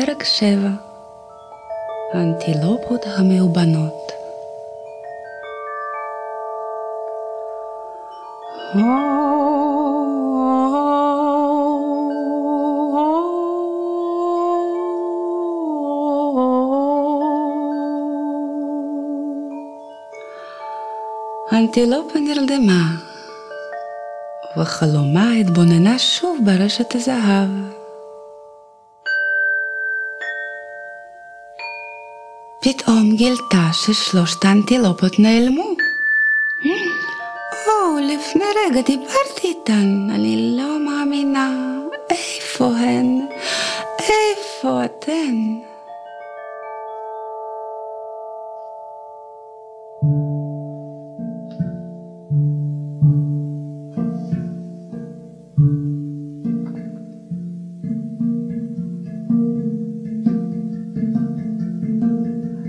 פרק 7 האנטילופות המאובנות האנטילופה נרדמה, וחלומה התבוננה שוב ברשת הזהב. פתאום גילתה ששלושת האנטילופות נעלמו. או, לפני רגע דיברתי איתן, אני לא מאמינה. איפה הן? איפה אתן?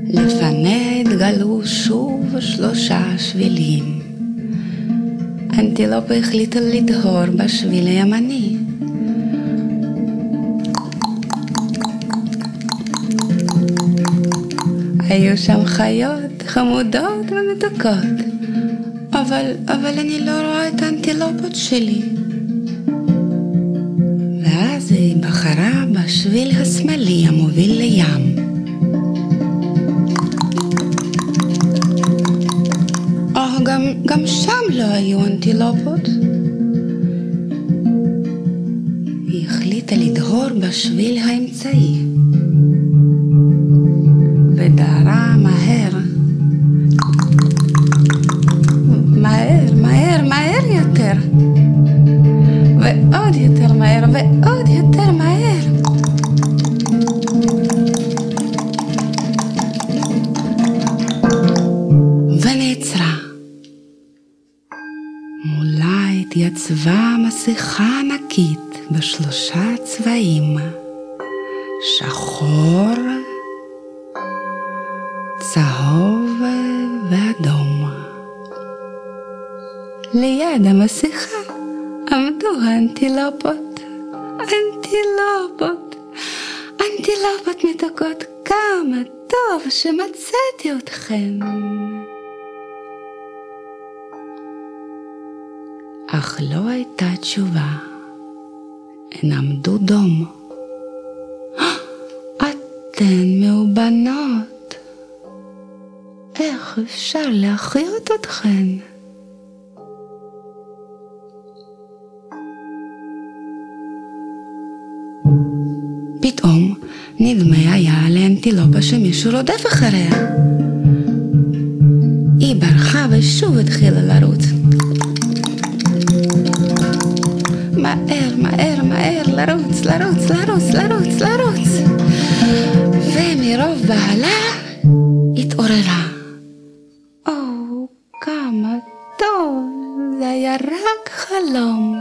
לפניה התגלו שוב שלושה שבילים. אנטילופה החליטה לדהור בשביל הימני. היו שם חיות חמודות ומתוקות, אבל, אבל אני לא רואה את האנטילופות שלי. ואז היא בחרה בשביל השמאלי המוביל לים. גם, שם לא היו אנטילופות. היא החליטה לדהור בשביל האמצעי. ודהרה. מהר, התייצבה מסכה ענקית בשלושה צבעים שחור, צהוב ואדום. ליד המסכה עמדו האנטילופות, אנטילופות, אנטילופות מתוקות, כמה טוב שמצאתי אתכן. אך לא הייתה תשובה. הן עמדו דום. אתן מאובנות. איך אפשר להחיות אתכן? פתאום נדמה היה לאנטילופה שמישהו רודף אחריה. היא ברחה ושוב התחילה לרוץ. מהר, מהר, מהר, לרוץ, לרוץ, לרוץ, לרוץ, לרוץ. ומרוב בהלה התעוררה. או, כמה טוב, זה היה רק חלום.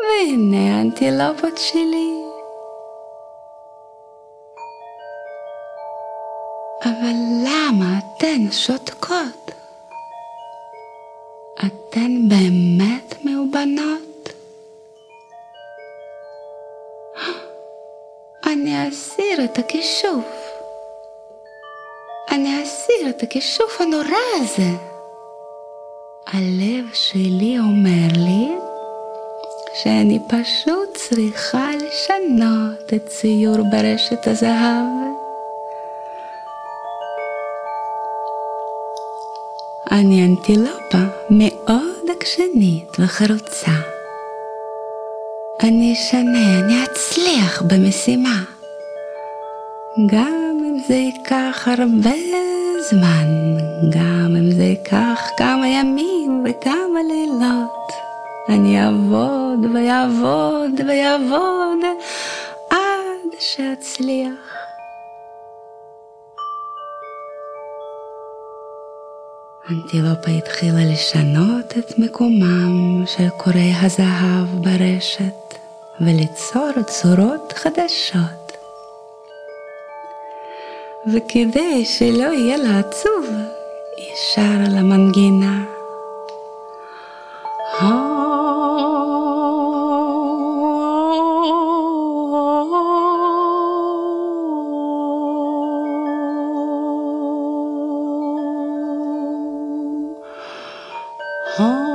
והנה האנטילופות שלי. אבל למה אתן שותקות? אתן באמת מאובנות? אני אסיר את הכישוף. אני אסיר את הכישוף הנורא הזה. הלב שלי אומר לי שאני פשוט צריכה לשנות את ציור ברשת הזהב. אני אנטילופה מאוד עקשנית וחרוצה. אני אשנה, אני אצליח במשימה. גם אם זה ייקח הרבה זמן, גם אם זה ייקח כמה ימים וכמה לילות, אני אעבוד ויעבוד ויעבוד עד שאצליח. אנטילופה התחילה לשנות את מקומם של קורי הזהב ברשת וליצור צורות חדשות. וכדי שלא יהיה לה עצוב, היא שרה למנגינה. Oh. Oh.